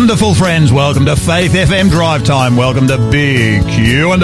Wonderful friends, welcome to Faith FM Drive Time. Welcome to Big Q&A.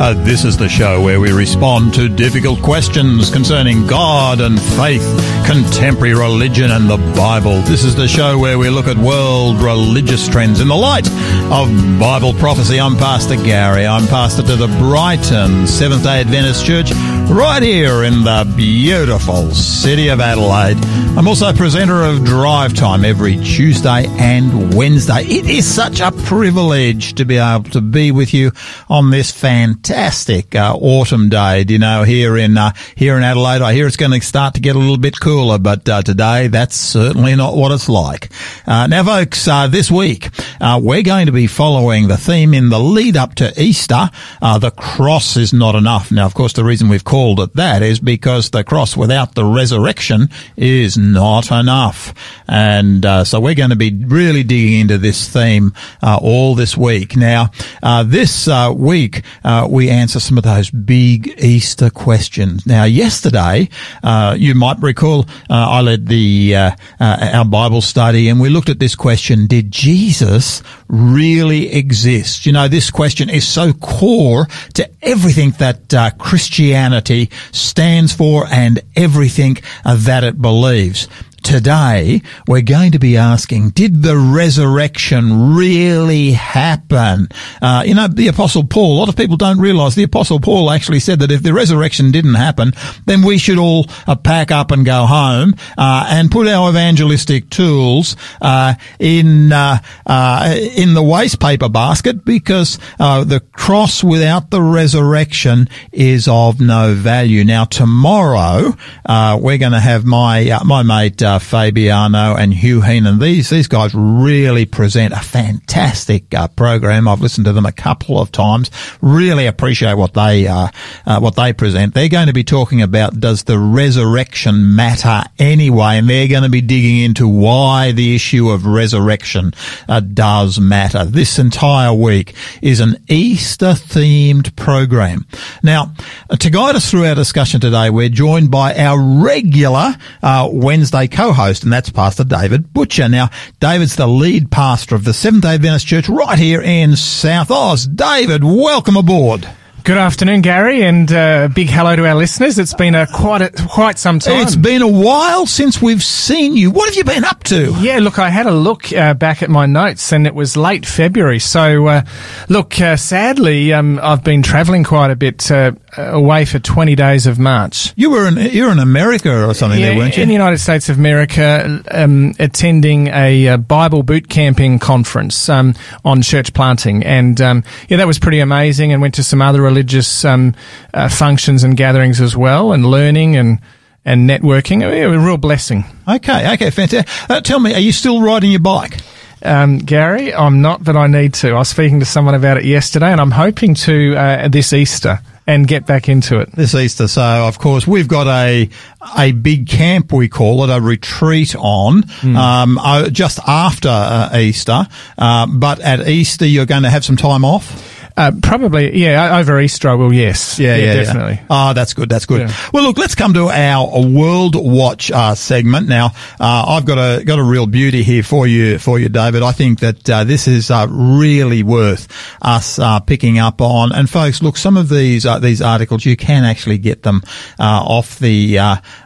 Uh, this is the show where we respond to difficult questions concerning God and faith, contemporary religion and the Bible. This is the show where we look at world religious trends in the light of Bible prophecy. I'm Pastor Garry. I'm pastor to the Brighton Seventh-day Adventist Church right here in the beautiful city of Adelaide. I'm also presenter of Drive Time every Tuesday and Wednesday. It is such a privilege to be able to be with you on this fantastic uh, autumn day. You know, here in uh, here in Adelaide, I hear it's going to start to get a little bit cooler, but uh, today that's certainly not what it's like. Uh, now, folks, uh, this week uh, we're going to be following the theme in the lead up to Easter. the cross is not enough. Now, of course, the reason we've called it that is because the cross without the resurrection is not enough, and so we're going to be really digging into this theme uh, all this week. Now, uh, this uh, week uh, we answer some of those big Easter questions. Now, yesterday uh, you might recall I led the our Bible study and we looked at this question: Did Jesus really exist? You know, this question is so core to everything that Christianity stands for and everything that it believes. Today, we're going to be asking, did the resurrection really happen? Uh, you know, the Apostle Paul, a lot of people don't realize the Apostle Paul actually said that if the resurrection didn't happen, then we should all uh, pack up and go home uh, and put our evangelistic tools uh, in uh, uh, in the waste paper basket because the cross without the resurrection is of no value. Now, tomorrow, we're going to have my my mate uh, Fabiano and Hugh Heenan. These these guys really present a fantastic uh, program. I've listened to them a couple of times. Really appreciate what they uh, uh, what they present. They're going to be talking about does the resurrection matter anyway, and they're going to be digging into why the issue of resurrection uh, does matter. This entire week is an Easter themed program. Now, to guide us through our discussion today, we're joined by our regular uh, Wednesday co-host, and that's Pastor David Butcher. Now, David's the lead pastor of the Seventh-day Adventist Church right here in South Oz. David, welcome aboard. Good afternoon, Garry, and uh, big hello to our listeners. It's been a quite a, quite some time. It's been a while since we've seen you. What have you been up to? Yeah, look, I had a look uh, back at my notes, and it was late February. So, uh, look, uh, sadly, um, I've been travelling quite a bit uh, away for twenty days of March. You were in you're in America or something, yeah, there, weren't you? In the United States of America, um, attending a, a, Bible boot camping conference um, on church planting, and um, yeah, that was pretty amazing. And went to some other religious um, uh, functions and gatherings as well, and learning and and networking. Was a real blessing. Okay, okay, fantastic. Uh, tell me, are you still riding your bike? Um, Garry, I'm not, but I need to. I was speaking to someone about it yesterday, and I'm hoping to uh, this Easter and get back into it this Easter. So, of course, we've got a a big camp we call it, a retreat on mm. um, uh, just after uh, Easter. Uh, but at Easter, you're going to have some time off. Uh, probably, yeah, over Easter I will, yes. Yeah, yeah, yeah definitely. Yeah. Oh, that's good, that's good. Yeah. Well, look, let's come to our World Watch uh, segment. Now, uh, I've got a, got a real beauty here for you, for you, David. I think that uh, this is uh, really worth us uh, picking up on. And folks, look, some of these, these articles, you can actually get them off the,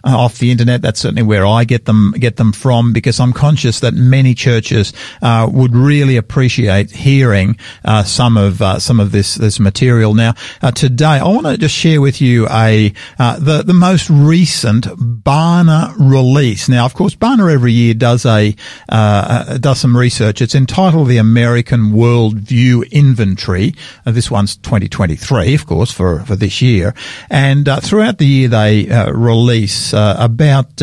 off the internet. That's certainly where I get them, get them from because I'm conscious that many churches would really appreciate hearing some of, some of of this this material. Now, uh, today I want to just share with you a uh, the the most recent Barna release. Now, of course, Barna every year does a uh, uh does some research. It's entitled the American Worldview Inventory. Uh, this one's 2023, of course, for for this year. And uh, throughout the year, they release about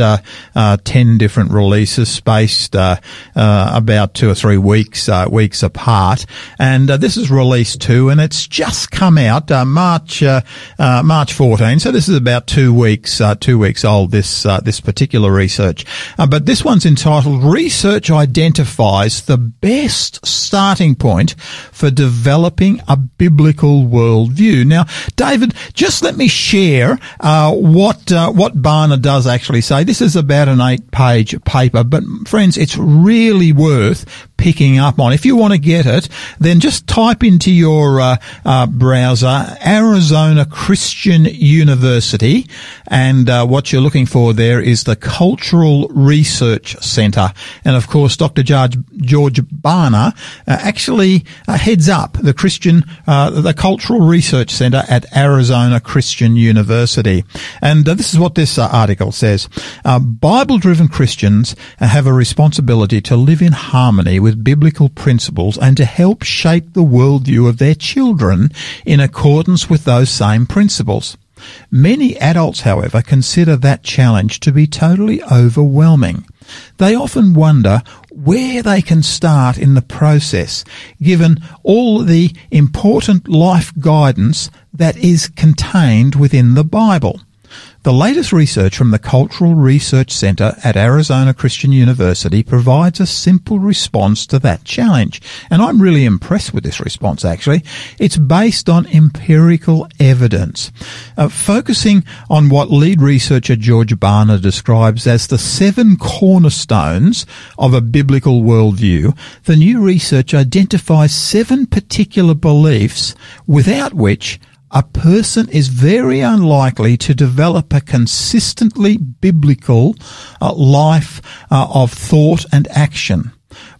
ten different releases, spaced about two or three weeks weeks apart. And this is release two and it's just come out uh, March uh, uh, March 14. So this is about two weeks uh, two weeks old. This uh, this particular research, uh, but this one's entitled "Research Identifies the Best Starting Point for Developing a Biblical Worldview." Now, David, just let me share what what Barna does actually say. This is about an eight page paper, but friends, it's really worth picking up on. If you want to get it, then just type into your uh, uh, browser Arizona Christian University, and uh, what you're looking for there is the Cultural Research Center. And of course, Dr. George, George Barna uh, actually uh, heads up the Christian, uh, the Cultural Research Center at Arizona Christian University. And this is what this article says. Bible-driven Christians have a responsibility to live in harmony with biblical principles and to help shape the worldview of their children in accordance with those same principles. Many adults, however, consider that challenge to be totally overwhelming. They often wonder where they can start in the process, given all the important life guidance that is contained within the Bible. The latest research from the Cultural Research Center at Arizona Christian University provides a simple response to that challenge. And I'm really impressed with this response, actually. It's based on empirical evidence. Uh, focusing on what lead researcher George Barna describes as the seven cornerstones of a biblical worldview, the new research identifies seven particular beliefs without which a person is very unlikely to develop a consistently biblical uh, life uh, of thought and action.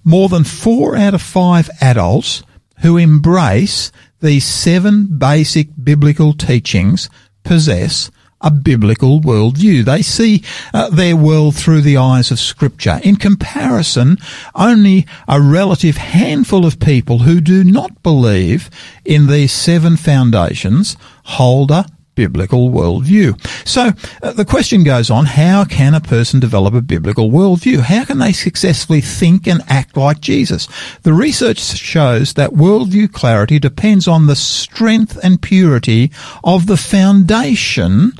More than four out of five adults who embrace these seven basic biblical teachings possess a biblical worldview. They see uh, their world through the eyes of scripture. In comparison, only a relative handful of people who do not believe in these seven foundations hold a biblical worldview. So uh, the question goes on, how can a person develop a biblical worldview? How can they successfully think and act like Jesus? The research shows that worldview clarity depends on the strength and purity of the foundation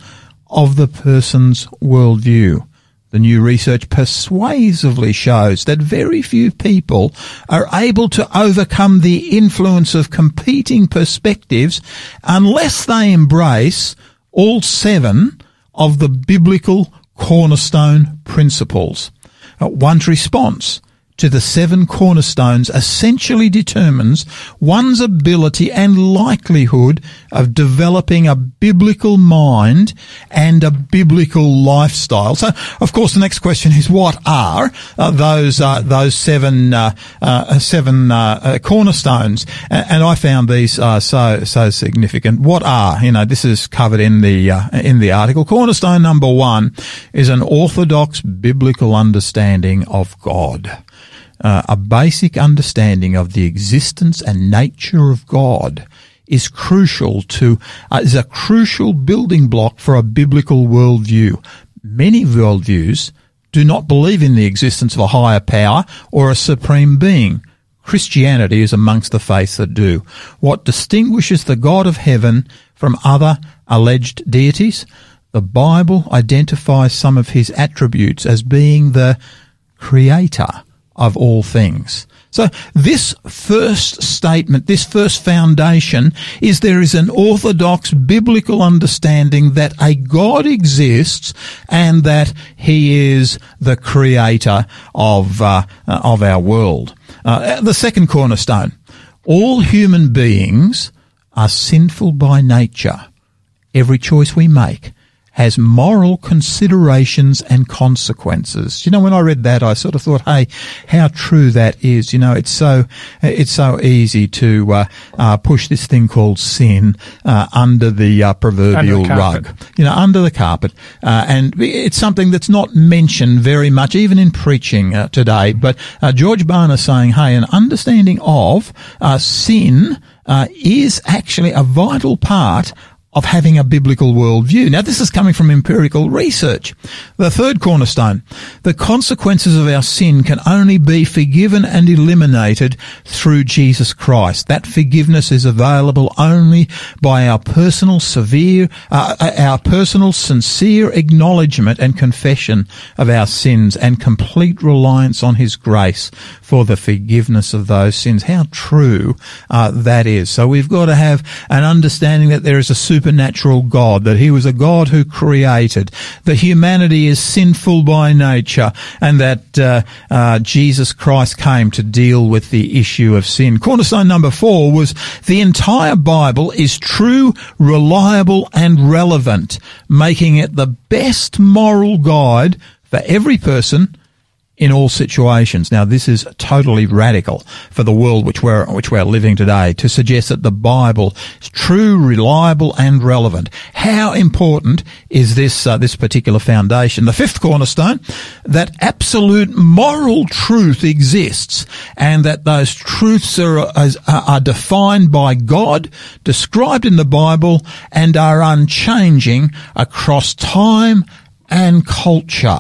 of the person's worldview. The new research persuasively shows that very few people are able to overcome the influence of competing perspectives unless they embrace all seven of the biblical cornerstone principles. One's response to the seven cornerstones essentially determines one's ability and likelihood of developing a biblical mind and a biblical lifestyle. So, of course, the next question is, what are uh, those uh, those seven uh, uh seven uh, uh, cornerstones? And I found these so so significant. What are you know? This is covered in the in the article. Cornerstone number one is an orthodox biblical understanding of God uh, a basic understanding of the existence and nature of God is crucial to uh, is a crucial building block for a biblical worldview. Many worldviews do not believe in the existence of a higher power or a supreme being. Christianity is amongst the faiths that do. What distinguishes the God of heaven from other alleged deities? The Bible identifies some of his attributes as being the creator of all things. So this first statement, this first foundation is there is an orthodox biblical understanding that a God exists and that he is the creator of, uh, of our world. Uh, the second cornerstone, all human beings are sinful by nature. Every choice we make has moral considerations and consequences. You know, when I read that, I sort of thought, hey, how true that is. You know, it's so, it's so easy to, uh, uh, push this thing called sin, uh, under the uh, proverbial the rug. You know, under the carpet. Uh, and it's something that's not mentioned very much, even in preaching uh, today. But, George Barna saying, hey, an understanding of, sin, is actually a vital part of having a biblical worldview. Now, this is coming from empirical research. The third cornerstone, the consequences of our sin can only be forgiven and eliminated through Jesus Christ. That forgiveness is available only by our personal severe, uh, uh our personal sincere acknowledgement and confession of our sins and complete reliance on His grace for the forgiveness of those sins. How true uh, that is. So we've got to have an understanding that there is a supernatural God, that he was a God who created, that humanity is sinful by nature, and that uh, uh, Jesus Christ came to deal with the issue of sin. Cornerstone number four was the entire Bible is true, reliable, and relevant, making it the best moral guide for every person in all situations. Now, this is totally radical for the world which we're which we're living today to suggest that the Bible is true, reliable, and relevant. How important is this uh, this particular foundation? The fifth cornerstone that absolute moral truth exists, and that those truths are are defined by God, described in the Bible, and are unchanging across time and culture.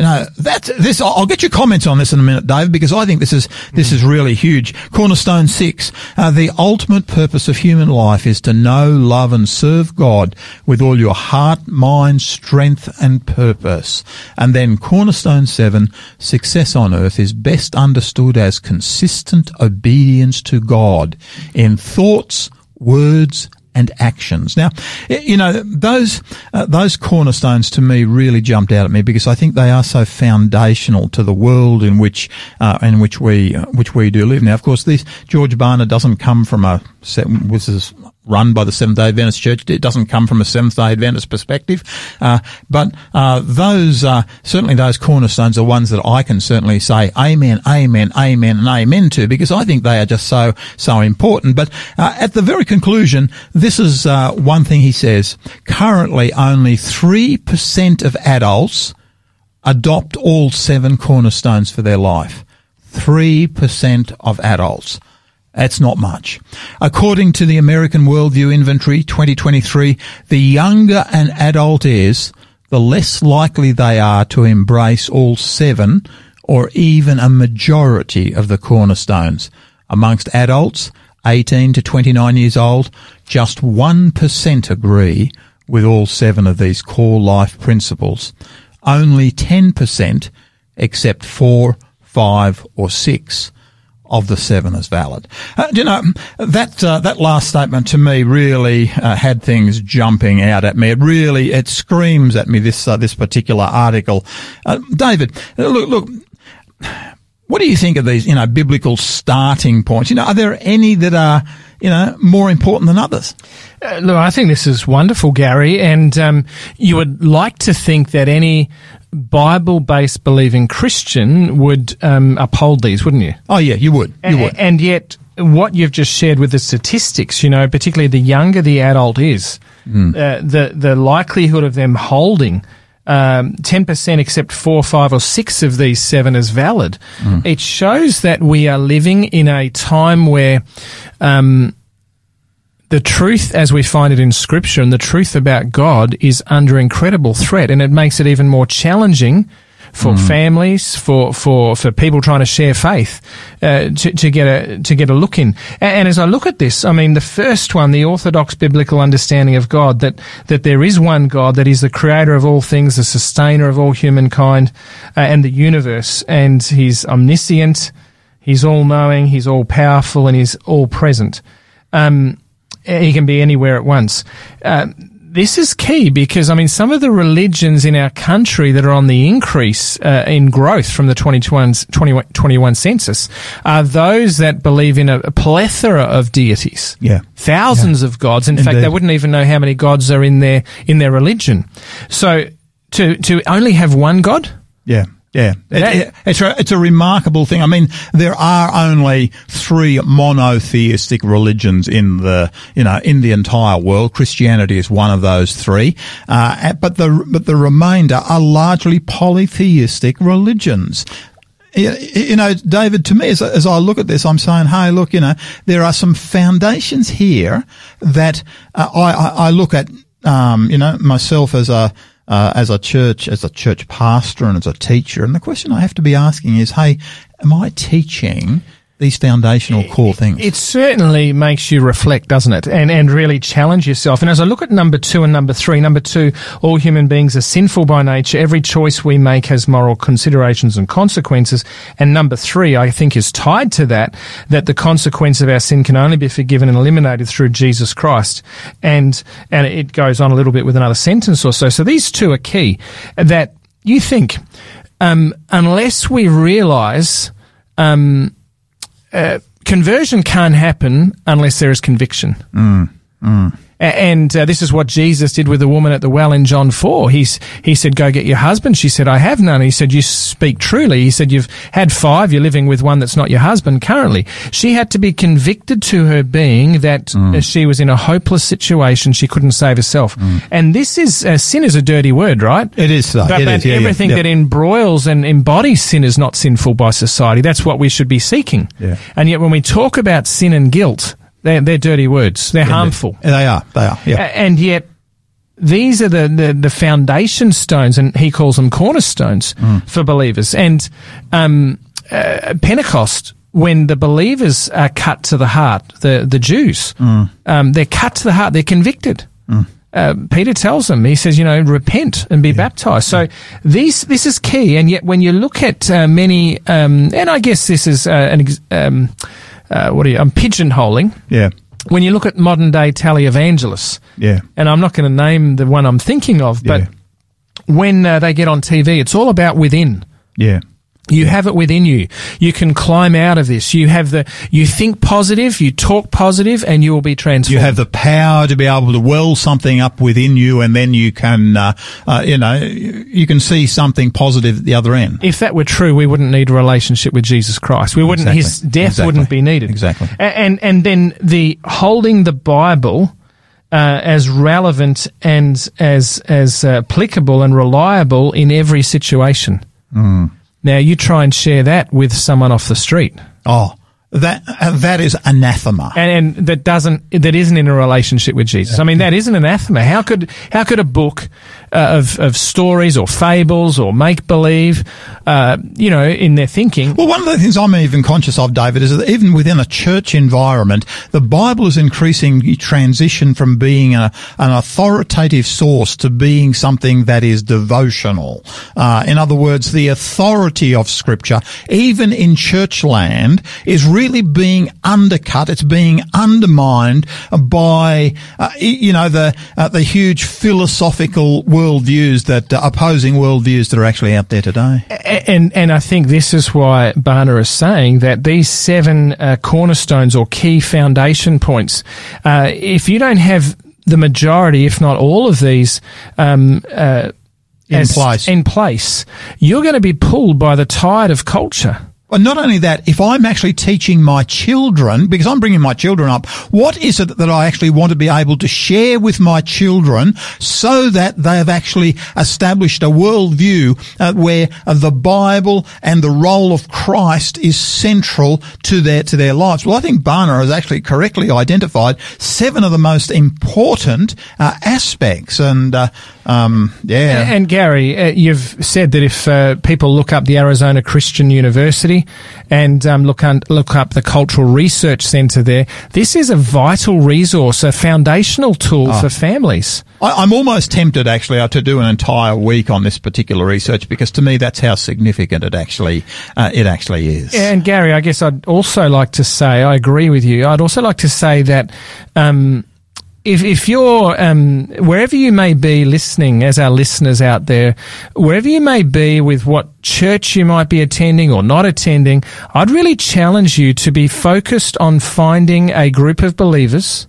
No, that's this. I'll get your comments on this in a minute, Dave, because I think this is this is really huge. Cornerstone six: uh, the ultimate purpose of human life is to know, love, and serve God with all your heart, mind, strength, and purpose. And then Cornerstone seven: success on earth is best understood as consistent obedience to God in thoughts, words, and actions. Now, you know those uh, those cornerstones to me really jumped out at me because I think they are so foundational to the world in which uh, in which we uh, which we do live. Now, of course, this George Barna doesn't come from a this is run by the Seventh Day Adventist Church. It doesn't come from a Seventh Day Adventist perspective, uh, but uh, those uh, certainly those cornerstones are ones that I can certainly say Amen, Amen, Amen, and Amen to because I think they are just so so important. But uh, at the very conclusion, this is uh, one thing he says: currently, only three percent of adults adopt all seven cornerstones for their life. Three percent of adults. That's not much. According to the American Worldview Inventory 2023, the younger an adult is, the less likely they are to embrace all seven or even a majority of the cornerstones. Amongst adults, 18 to 29 years old, just 1% agree with all seven of these core life principles. Only 10% accept four, five, or six of the seven is valid. Uh, you know that uh, that last statement to me really uh, had things jumping out at me. It really it screams at me this uh, this particular article. Uh, David, uh, look look. What do you think of these, you know, biblical starting points? You know, are there any that are, you know, more important than others? Uh, look, I think this is wonderful, Garry, and um, you would like to think that any Bible based believing Christian would um, uphold these, wouldn't you? Oh, yeah, you would. You would. And yet, what you've just shared with the statistics, you know, particularly the younger the adult is, mm. uh, the, the likelihood of them holding um, 10% except four, five, or six of these seven as valid. Mm. It shows that we are living in a time where um, the truth as we find it in scripture and the truth about God is under incredible threat and it makes it even more challenging for mm. families, for, for, for people trying to share faith, uh, to, to get a, to get a look in. And, and, as I look at this, I mean, the first one, the orthodox biblical understanding of God, that, that there is one God, that He's the creator of all things, the sustainer of all humankind, uh, and the universe, and He's omniscient, He's all knowing, He's all powerful, and He's all present. Um, he can be anywhere at once. Uh, this is key because I mean some of the religions in our country that are on the increase uh, in growth from the 2021, 2021 census are those that believe in a, a plethora of deities. Yeah. Thousands yeah. of gods. In Indeed. fact, they wouldn't even know how many gods are in their in their religion. So to to only have one god? Yeah. Yeah, it, it, it's a, it's a remarkable thing. I mean, there are only three monotheistic religions in the you know in the entire world. Christianity is one of those three, uh, but the but the remainder are largely polytheistic religions you know, David, to me, as, as, I look at this, I'm saying, hey, look, you know, there are some foundations here that uh, I, I, look at, um, you know, myself as a, uh, as a church, as a church pastor and as a teacher. And the question I have to be asking is, hey, am I teaching these foundational core things. It certainly makes you reflect, doesn't it? And and really challenge yourself. And as I look at number two and number three, number two, all human beings are sinful by nature. Every choice we make has moral considerations and consequences. And number three, I think, is tied to that, that the consequence of our sin can only be forgiven and eliminated through Jesus Christ. And and it goes on a little bit with another sentence or so. So these two are key. That you think, um, unless we realise um, uh, conversion can't happen unless there is conviction. Mm, mm. And uh, this is what Jesus did with the woman at the well in John 4. He's, he said, Go get your husband. She said, I have none. He said, You speak truly. He said, You've had five. You're living with one that's not your husband currently. She had to be convicted to her being that mm. she was in a hopeless situation. She couldn't save herself. Mm. And this is, uh, sin is a dirty word, right? It is, But, it but is. Yeah, everything yeah, yeah. that embroils and embodies sin is not sinful by society. That's what we should be seeking. And yet when we talk about sin and guilt, they're, they're dirty words. They're harmful. They are. They are. Yeah. And yet, these are the, the, the foundation stones, and he calls them cornerstones Mm. for believers. And um, uh, Pentecost, when the believers are cut to the heart, the, the Jews, Mm. um, they're cut to the heart, they're convicted. Uh, Peter tells them, he says, you know, repent and be baptized. So these, this is key. And yet when you look at uh, many, um, and I guess this is uh, an, ex- um, uh, what are you, I'm pigeonholing yeah. when you look at modern day televangelists, Yeah. and I'm not going to name the one I'm thinking of, but Yeah. when uh, they get on TV, it's all about within. Yeah. You have it within you. You can climb out of this. You have the, you think positive, you talk positive, and you will be transformed. You have the power to be able to well something up within you, and then you can, uh, uh, you know, you can see something positive at the other end. if that were true, we wouldn't need a relationship with Jesus Christ. We wouldn't. His death Exactly. wouldn't be needed. Exactly. And and then the holding the Bible uh, as relevant and as as uh, applicable and reliable in every situation. Mm. Now you try and share that with someone off the street, Oh, that uh, that is anathema. and, and that doesn't that isn't in a relationship with Jesus. I mean, that is an anathema. How could how could a book uh, of of stories or fables or make believe, uh, you know, in their thinking, Well, one of the things I'm even conscious of, David, is that even within a church environment, the Bible is increasingly transition from being a, an authoritative source to being something that is devotional. Uh, in other words, the authority of Scripture, even in church land, is really being undercut. It's being undermined by, uh, you know, the uh, the huge philosophical worldviews that uh, opposing worldviews that are actually out there today. and and I think this is why Barna is saying that these seven uh, cornerstones or key foundation points, uh, if you don't have the majority, if not all of these, um, uh, In place. in place, you're going to be pulled by the tide of culture. Well, not only that, if I'm actually teaching my children, because I'm bringing my children up, what is it that I actually want to be able to share with my children so that they have actually established a worldview uh, where uh, the Bible and the role of Christ is central to their to their lives? Well, I think Barna has actually correctly identified seven of the most important uh, aspects, and uh, um, yeah, And Garry, uh, you've said that if uh, people look up the Arizona Christian University and um, look un- look up the Cultural Research Center there, this is a vital resource, a foundational tool Ah. for families. I, I'm almost tempted actually uh, to do an entire week on this particular research because to me that's how significant it actually uh, it actually is. And Garry, I guess I'd also like to say, I agree with you. I'd also like to say that um, if, if you're um, wherever you may be listening, as our listeners out there, wherever you may be with what church you might be attending or not attending, I'd really challenge you to be focused on finding a group of believers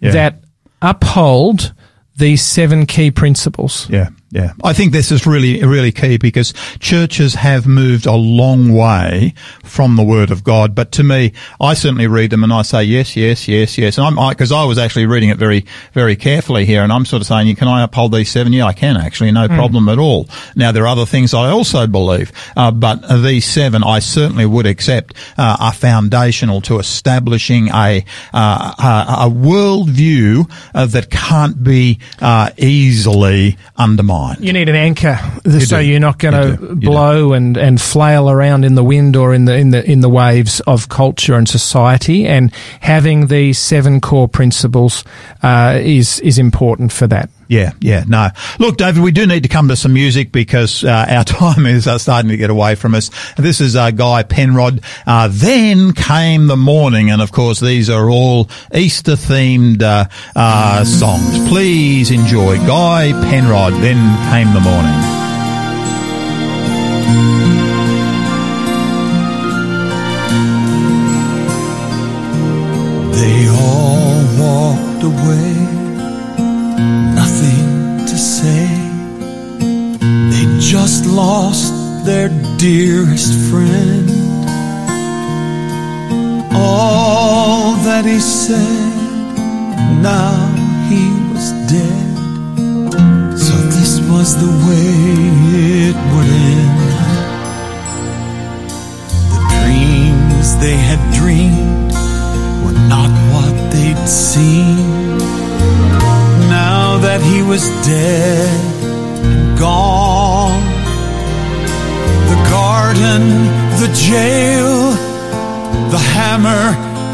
Yeah. that uphold these seven key principles. Yeah, yeah. I think this is really, really key because churches have moved a long way from the Word of God. But to me, I certainly read them and I say yes, yes, yes, yes. And I'm, because I, was actually reading it very, very carefully here and I'm sort of saying, can I uphold these seven? Yeah, I can actually, no problem at all. Now, there are other things I also believe, uh, but these seven I certainly would accept, uh, are foundational to establishing a, uh, a, a worldview uh, that can't be, uh, easily undermined. Mind. You need an anchor, so do. you're not going to You do. blow and, and flail around in the wind or in the in the in the waves of culture and society. And having these seven core principles uh, is is important for that. Yeah, yeah, no. Look, David, we do need to come to some music because uh, our time is uh, starting to get away from us. This is uh, Guy Penrod. Uh, then came the morning, and of course, these are all Easter themed uh, uh, songs. Please enjoy Guy Penrod. Then came the morning. They all walked away, dearest friend. All that he said, now he was dead. So this was the way it would end. The dreams they had dreamed were not what they'd seen. Now that he was dead the jail, the hammer,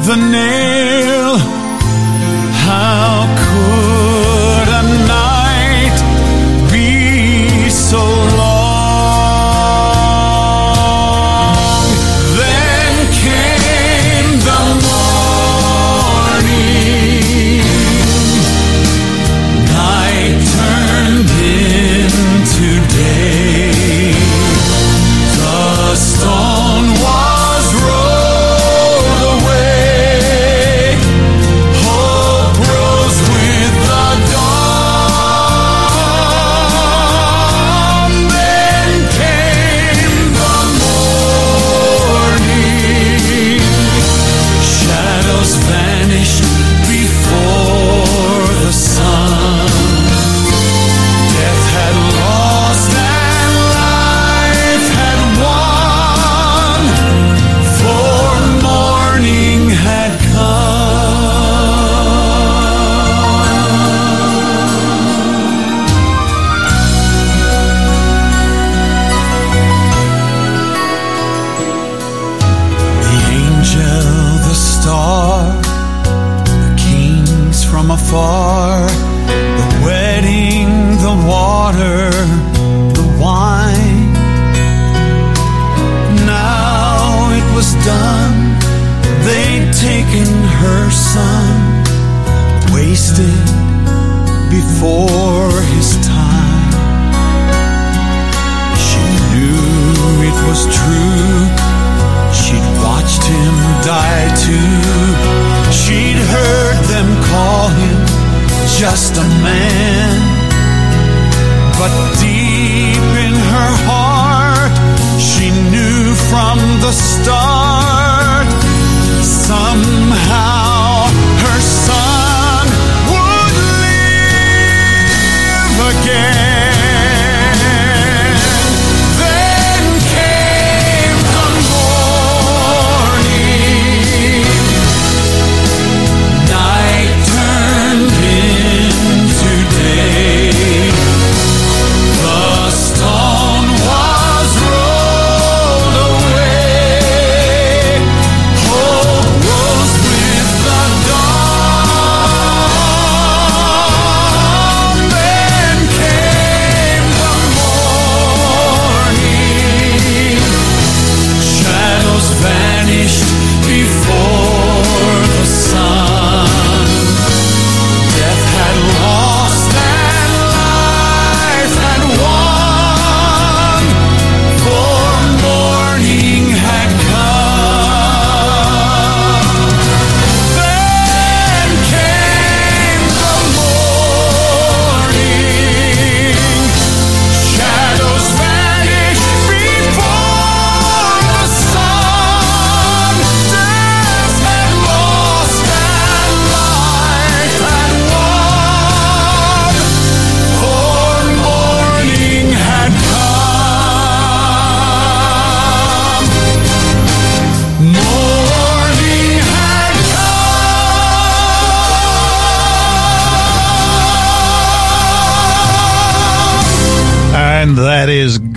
the nail. How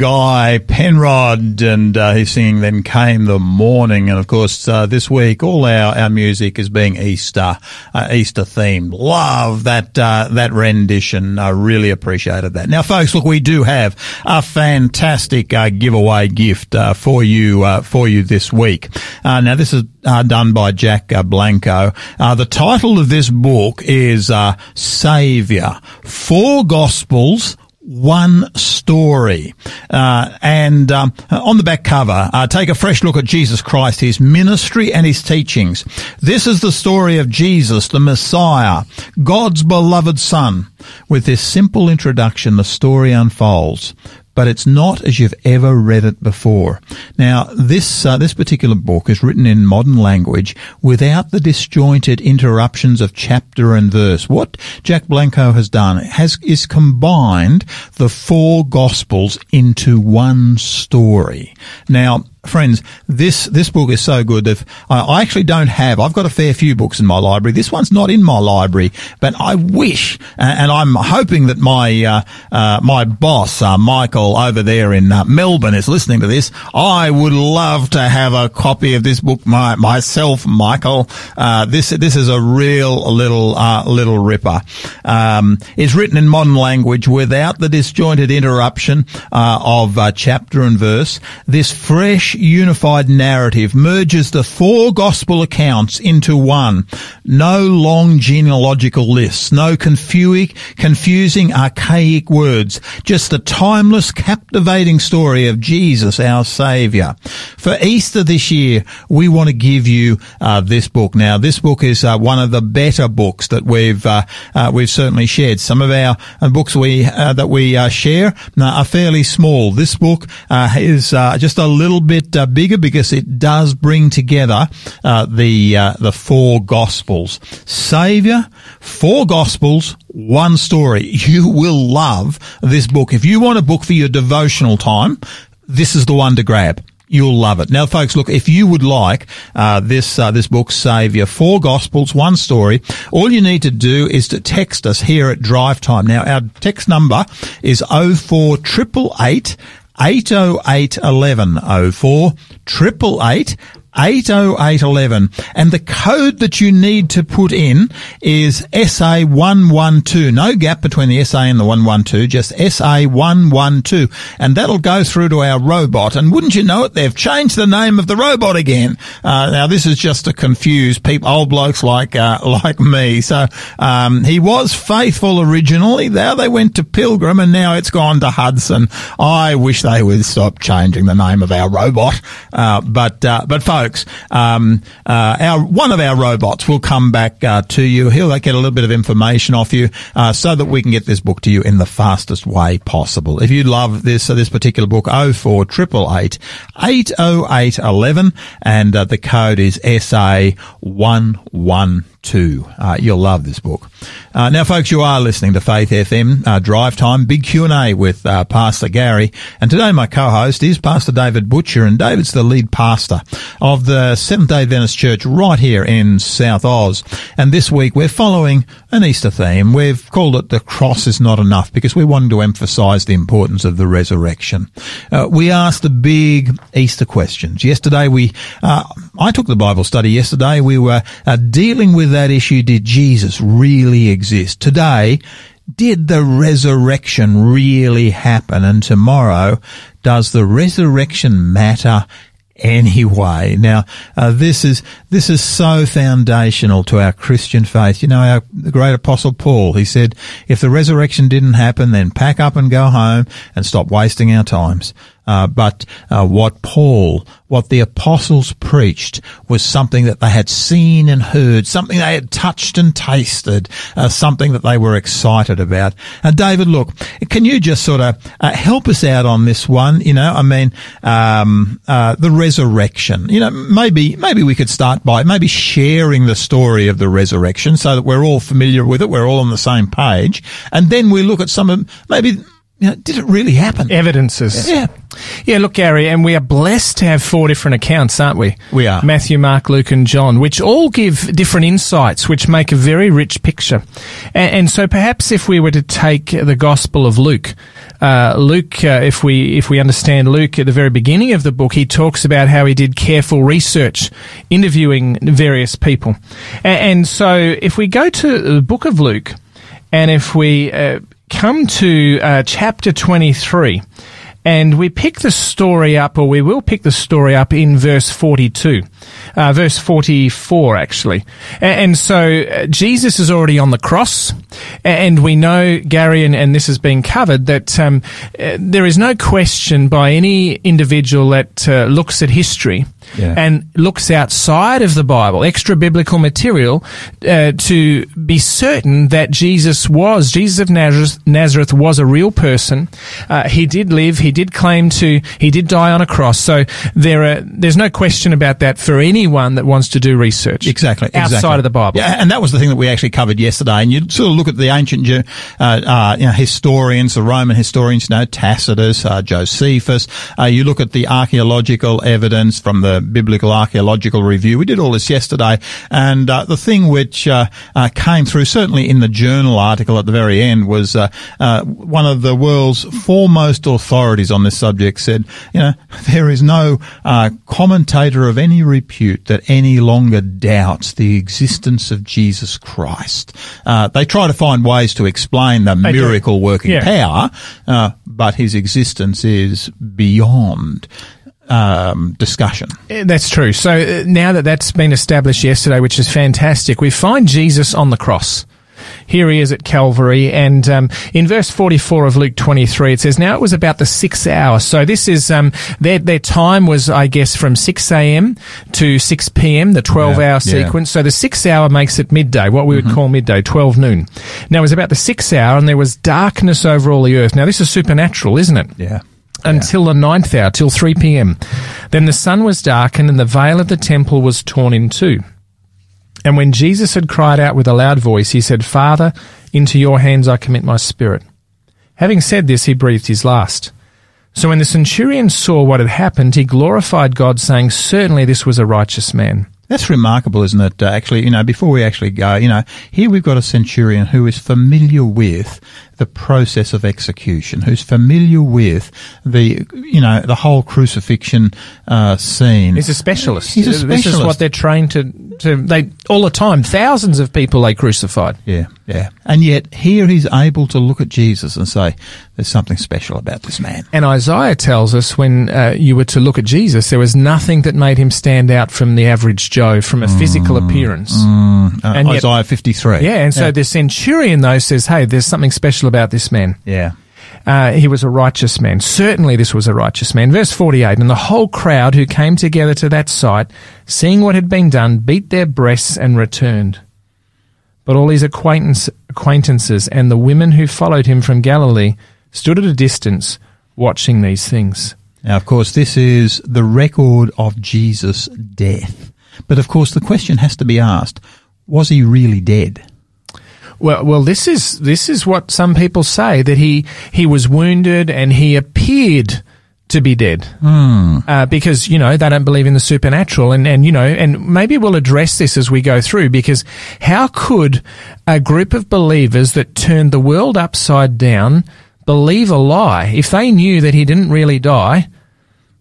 Guy Penrod, and uh, he's singing "Then Came the Morning." And of course, uh, this week all our, our music is being Easter uh, Easter themed. Love that uh, that rendition. I really appreciated that. Now, folks, look, we do have a fantastic uh, giveaway gift uh, for you for you this week. now, this is done by Jack Blanco. the title of this book is "Savior: Four Gospels." One story. Uh, and um, on the back cover, uh, take a fresh look at Jesus Christ, his ministry and his teachings. This is the story of Jesus, the Messiah, God's beloved Son. With this simple introduction, the story unfolds but it's not as you've ever read it before. Now, this uh, this particular book is written in modern language without the disjointed interruptions of chapter and verse. What Jack Blanco has done has is combined the four gospels into one story. Now, friends, this this book is so good that I, actually don't have. I've got a fair few books in my library. This one's not in my library, but I wish, and I'm hoping that my uh, uh, my boss uh, Michael over there in uh, Melbourne is listening to this. I would love to have a copy of this book my, myself, Michael. Uh, this this is a real little uh, little ripper. Um, it's written in modern language without the disjointed interruption of chapter and verse. This fresh unified narrative merges the four gospel accounts into one. No long genealogical lists, no confusing, confusing archaic words, just the timeless, captivating story of Jesus, our Saviour. For Easter this year, we want to give you uh, this book. Now, this book is uh, one of the better books that we've uh, uh we've certainly shared. Some of our uh, books we uh, that we share are fairly small. This book is just a little bit bigger because it does bring together the the four gospels. Savior, four gospels, one story. You will love this book. If you want a book for your devotional time, this is the one to grab. You'll love it. Now, folks, look, if you would like uh, this uh, this book, Savior, four Gospels, one story, all you need to do is to text us here at Drive Time. Now, our text number is 04888 80811 04 888 80811 and the code that you need to put in is SA112. No gap between the SA and the 112, just SA112 and that'll go through to our robot and wouldn't you know it, they've changed the name of the robot again. Uh, now this is just to confuse people, old blokes like, uh, like me. So, um, he was faithful originally. Now they went to Pilgrim and now it's gone to Hudson. I wish they would stop changing the name of our robot. Uh, but, uh, but folks, folks. Um, uh, our one of our robots will come back uh, to you. He'll get a little bit of information off you uh, so that we can get this book to you in the fastest way possible. If you love this uh, this particular book, oh four triple eight eight oh eight eleven, and uh, the code is SA one one two. Uh, you'll love this book. Uh, now, folks, you are listening to Faith FM uh, Drive Time, big Q and A with uh, Pastor Garry, and today my co-host is Pastor David Butcher, and David's the lead pastor of the Seventh Day Adventist Church right here in South Oz. And this week we're following an Easter theme. We've called it "The Cross is Not Enough" because we wanted to emphasise the importance of the resurrection. Uh, we asked the big Easter questions. Yesterday, we uh, I took the Bible study yesterday. We were dealing with that issue, did Jesus really exist? Today, did the resurrection really happen? And tomorrow, does the resurrection matter anyway. Now, uh, this is this is so foundational to our Christian faith. You know, our the great apostle Paul, he said, if the resurrection didn't happen, then pack up and go home and stop wasting our times. Uh, but uh, what Paul, what the apostles preached was something that they had seen and heard, something they had touched and tasted, uh, something that they were excited about. And David, look, can you just sort of uh, help us out on this one? You know, I mean, um, uh, the resurrection. You know, maybe maybe we could start by maybe sharing the story of the resurrection so that we're all familiar with it, we're all on the same page, and then we look at some of maybe you know, did it really happen? Evidences. Yeah. Yeah, look, Garry, and we are blessed to have four different accounts, aren't we? We are. Matthew, Mark, Luke, and John, which all give different insights, which make a very rich picture. And, and so perhaps if we were to take the Gospel of Luke, uh, Luke, uh, if we if we understand Luke at the very beginning of the book, he talks about how he did careful research, interviewing various people, and, and so if we go to the book of Luke, and if we uh, come to uh, chapter twenty three. And we pick the story up, or we will pick the story up in verse 42, uh, verse 44, actually. And, so uh, Jesus is already on the cross, and we know, Gary, and, and this has been covered, that um, uh, there is no question by any individual that uh, looks at history Yeah. and looks outside of the Bible, extra biblical material, uh, to be certain that Jesus was, Jesus of Nazareth, Nazareth was a real person. Uh, he did live, he did claim to, he did die on a cross. So there are, there's no question about that for anyone that wants to do research. Exactly. Outside exactly. of the Bible. Yeah, and that was the thing that we actually covered yesterday. And you sort of look at the ancient uh, uh, you know, historians, the Roman historians, you know, Tacitus, uh, Josephus. Uh, you look at the archaeological evidence from the Biblical Archaeological Review. We did all this yesterday. And uh, the thing which uh, uh, came through, certainly in the journal article at the very end, was uh, uh, one of the world's foremost authorities on this subject said, you know, there is no uh, commentator of any repute that any longer doubts the existence of Jesus Christ. Uh, they try to find ways to explain the do. miracle working Yeah. power, uh, but his existence is beyond um, discussion. Uh, That's true. So uh, now that that's been established yesterday, which is fantastic, we find Jesus on the cross. Here he is at Calvary, and um, in verse 44 of Luke 23, it says, Now it was about the sixth hour. So this is, um, their, their time was, I guess, from 6 a.m. to 6 p.m., the 12 Yeah, hour yeah. sequence. So the sixth hour makes it midday, what we would call midday, 12 noon. Now it was about the sixth hour, and there was darkness over all the earth. Now this is supernatural, isn't it? Yeah. Until the ninth hour, till 3 p.m. Then the sun was darkened and the veil of the temple was torn in two. And when Jesus had cried out with a loud voice, he said, Father, into your hands I commit my spirit. Having said this, he breathed his last. So when the centurion saw what had happened, he glorified God, saying, Certainly this was a righteous man. That's remarkable, isn't it? Uh, actually, you know, before we actually go, you know, here we've got a centurion who is familiar with the process of execution, who's familiar with the, you know, the whole crucifixion uh, scene. He's a specialist. He's a specialist. This is what they're trained to, to, they, all the time, thousands of people they crucified. yeah, yeah. And yet here he's able to look at Jesus and say, "There's something special about this man." And Isaiah tells us when uh, you were to look at Jesus, there was nothing that made him stand out from the average Joe from a physical appearance. Uh, And yet- Isaiah 53. Yeah, and so the centurion, though, says, hey, there's something special about this man. yeah. Uh, he was a righteous man. Certainly this was a righteous man. Verse 48, and the whole crowd who came together to that sight, seeing what had been done, beat their breasts and returned. But all his acquaintance, acquaintances and the women who followed him from Galilee stood at a distance watching these things. Now, of course, this is the record of Jesus' death. But of course, the question has to be asked: Was he really dead? Well, well, this is this is what some people say that he he was wounded and he appeared to be dead uh, because you know they don't believe in the supernatural and and you know and maybe we'll address this as we go through because how could a group of believers that turned the world upside down believe a lie if they knew that he didn't really die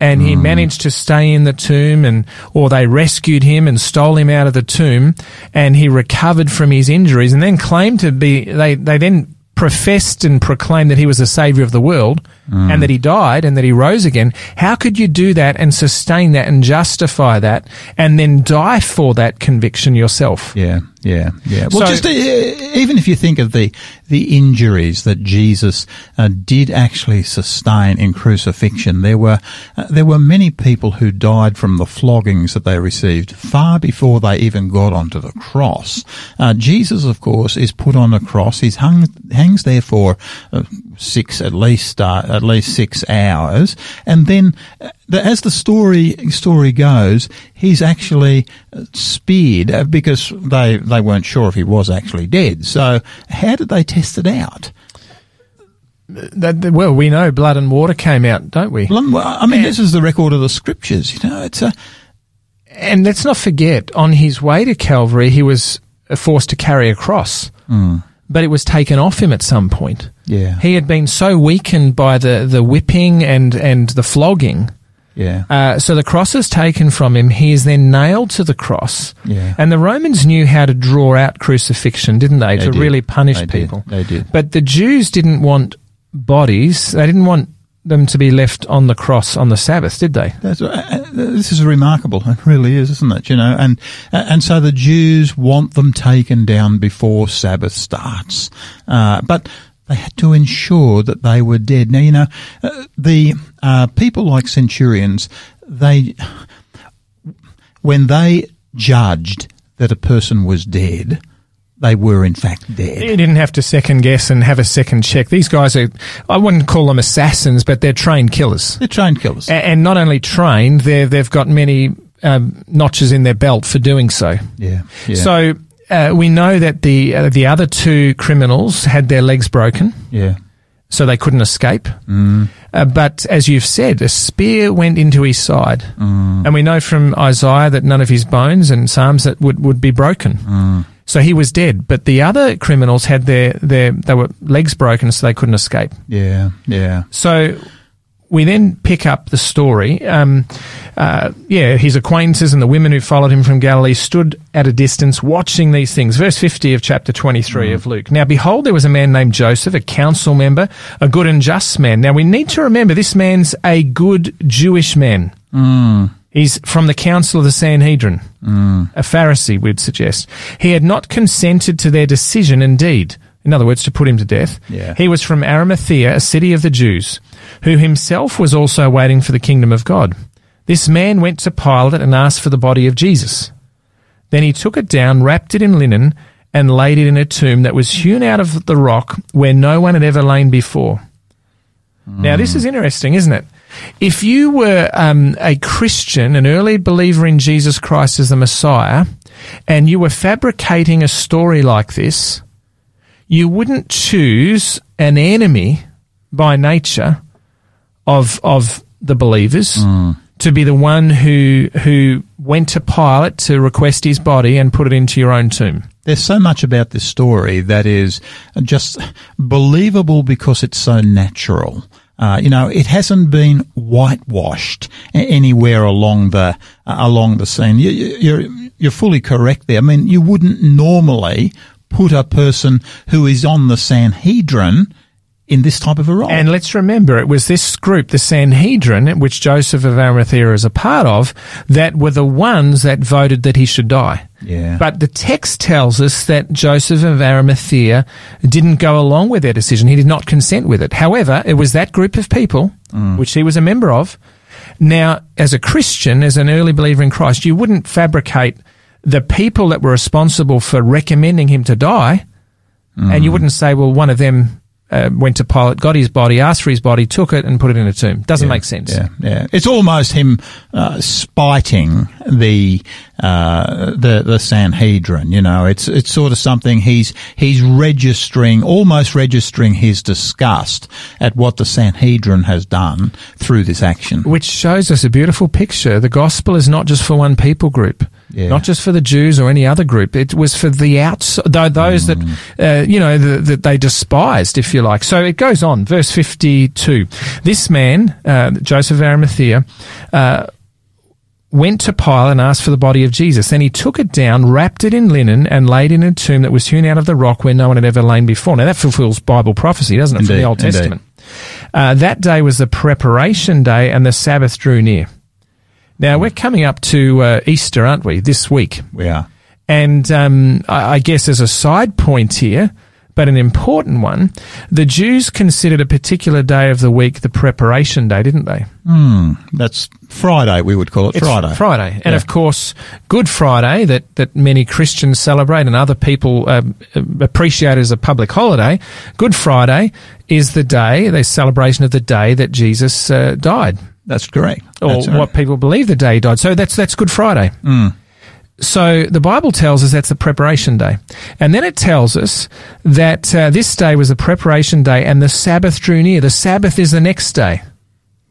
and he mm. managed to stay in the tomb and or they rescued him and stole him out of the tomb and he recovered from his injuries and then claimed to be they they then professed and proclaimed that he was the savior of the world and that he died and that he rose again how could you do that and sustain that and justify that and then die for that conviction yourself Yeah, yeah, yeah. Well, So- just uh, even if you think of the the injuries that Jesus uh, did actually sustain in crucifixion, there were uh, there were many people who died from the floggings that they received far before they even got onto the cross. Uh, Jesus, of course, is put on a cross. He's hung hangs there for uh, six at least uh, at least six hours, and then. Uh, the, as the story story goes, he's actually uh, speared uh, because they they weren't sure if he was actually dead. So how did they test it out? That, well, we know blood and water came out, don't we? Well, I mean, this is the record of the scriptures. You know, it's a And let's not forget, on his way to Calvary, he was forced to carry a cross, but it was taken off him at some point. yeah, He had been so weakened by the, the whipping and, and the flogging. yeah, Uh, so the cross is taken from him. He is then nailed to the cross. Yeah. And the Romans knew how to draw out crucifixion, didn't they? They to did. really punish They did. people. They did. But the Jews didn't want bodies. They didn't want them to be left on the cross on the Sabbath, did they? That's, uh, this is remarkable. It really is, isn't it? You know, and and so the Jews want them taken down before Sabbath starts, uh, but they had to ensure that they were dead. Now, you know, uh, the uh, people like centurions, they when they judged that a person was dead, they were in fact dead. You didn't have to second guess and have a second check. These guys are, I wouldn't call them assassins, but they're trained killers. They're trained killers. A- And not only trained, they've got many um, notches in their belt for doing so. yeah, yeah, So uh, we know that the uh, the other two criminals had their legs broken, yeah, so they couldn't escape. Mm. Uh, but as you've said, a spear went into his side, Mm. and we know from Isaiah that none of his bones and Psalms that would, would be broken. Mm. So he was dead. But the other criminals had their their they were legs broken, so they couldn't escape. yeah, yeah. So we then pick up the story. Um, uh, yeah, his acquaintances and the women who followed him from Galilee stood at a distance watching these things. Verse 50 of chapter 23 of Luke. Now, behold, there was a man named Joseph, a council member, a good and just man. Now, we need to remember this man's a good Jewish man. He's from the council of the Sanhedrin, mm. a Pharisee, we'd suggest. He had not consented to their decision, indeed. In other words, to put him to death. Yeah. He was from Arimathea, a city of the Jews, who himself was also waiting for the kingdom of God. This man went to Pilate and asked for the body of Jesus. Then he took it down, wrapped it in linen, and laid it in a tomb that was hewn out of the rock where no one had ever lain before. Now, this mm. is interesting, isn't it? If you were um, a Christian, an early believer in Jesus Christ as the Messiah, and you were fabricating a story like this, you wouldn't choose an enemy by nature of of the believers to be the one who who went to Pilate to request his body and put it into your own tomb. There's so much about this story that is just believable because it's so natural. Uh, you know, it hasn't been whitewashed anywhere along the uh, along the scene. You, you- you're you're fully correct there. I mean, you wouldn't normally put a person who is on the Sanhedrin in this type of a role. And let's remember, it was this group, the Sanhedrin, which Joseph of Arimathea is a part of, that were the ones that voted that he should die. Yeah. But the text tells us that Joseph of Arimathea didn't go along with their decision. He did not consent with it. However, it was that group of people, mm. which he was a member of. Now, as a Christian, as an early believer in Christ, you wouldn't fabricate the people that were responsible for recommending him to die, and you mm. wouldn't say, well, one of them uh, went to Pilate, got his body, asked for his body, took it, and put it in a tomb. Doesn't make sense. Yeah, yeah. It's almost him uh, spiting the uh, the the Sanhedrin. You know, it's it's sort of something he's he's registering, almost registering his disgust at what the Sanhedrin has done through this action. Which shows us a beautiful picture. The gospel is not just for one people group, Yeah. not just for the Jews or any other group. It was for the outs, tho- those that, uh, you know, the, that they despised, if you like. So it goes on, verse 52. This man, uh, Joseph of Arimathea, uh, went to Pilate and asked for the body of Jesus. Then he took it down, wrapped it in linen, and laid it in a tomb that was hewn out of the rock where no one had ever lain before. Now that fulfills Bible prophecy, doesn't it, from the Old indeed. Testament? Uh, that day was the preparation day, and the Sabbath drew near. Now we're coming up to uh, Easter, aren't we? This week, We are. and um, I, I guess as a side point here, but an important one, the Jews considered a particular day of the week the preparation day, didn't they? That's Friday. We would call it It's Friday. Friday, and Yeah. of course, Good Friday that that many Christians celebrate and other people um, appreciate as a public holiday. Good Friday is the day, the celebration of the day that Jesus uh, died, That's correct. or That's right. what people believe the day he died. So that's that's Good Friday. Mm. so the Bible tells us that's the preparation day. And then it tells us that uh, this day was the preparation day and the Sabbath drew near. The Sabbath is the next day.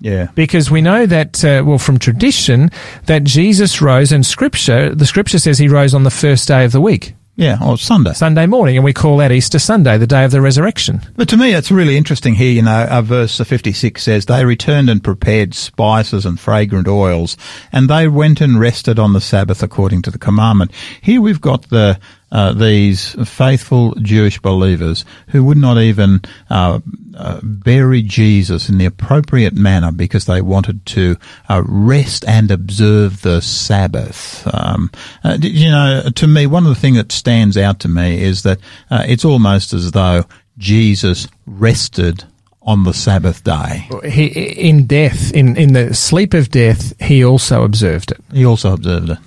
Yeah. Because we know that, uh, well, from tradition, that Jesus rose and Scripture, the Scripture says he rose on the first day of the week. Yeah, or Sunday. Sunday morning, and we call that Easter Sunday, the day of the resurrection. But to me, it's really interesting here. You know, uh, verse 56 says, They returned and prepared spices and fragrant oils, and they went and rested on the Sabbath according to the commandment. Here we've got the uh, these faithful Jewish believers who would not even uh, uh, bury Jesus in the appropriate manner because they wanted to uh, rest and observe the Sabbath. Um, uh, you know, to me, one of the things that stands out to me is that uh, it's almost as though Jesus rested on the Sabbath day. He, in death, in, in the sleep of death, he also observed it. He also observed it.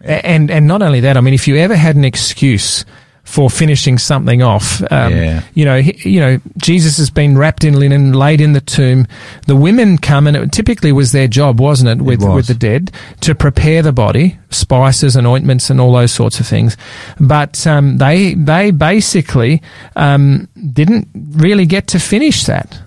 And and not only that, I mean, if you ever had an excuse for finishing something off. Um, Yeah. You know, he, you know, Jesus has been wrapped in linen, laid in the tomb. The women come, and it typically was their job, wasn't it, with was. with the dead, to prepare the body, spices and ointments and all those sorts of things. But um, they they basically um, didn't really get to finish that.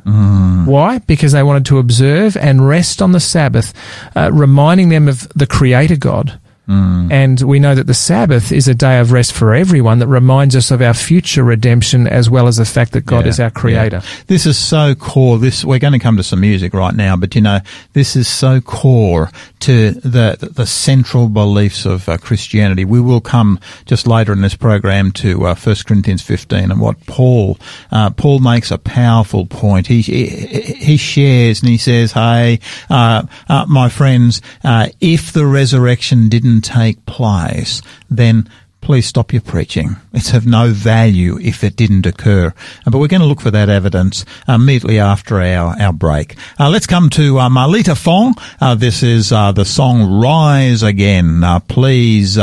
Why? Because they wanted to observe and rest on the Sabbath, uh, reminding them of the Creator God. And we know that the Sabbath is a day of rest for everyone that reminds us of our future redemption as well as the fact that God Yeah, is our creator. yeah. This is so core. This we're going to come to some music right now, but you know this is so core to the the central beliefs of uh, Christianity. We will come just later in this program to uh, 1 Corinthians 15 and what Paul uh, Paul makes a powerful point. He he, he shares and he says, "Hey, uh, uh, my friends, uh, if the resurrection didn't take place, then." please stop your preaching. It's of no value if it didn't occur. Uh, But we're going to look for that evidence uh, immediately after our, our break. Uh, let's come to uh, Marlita Fong. Uh, this is uh, the song Rise Again. Please,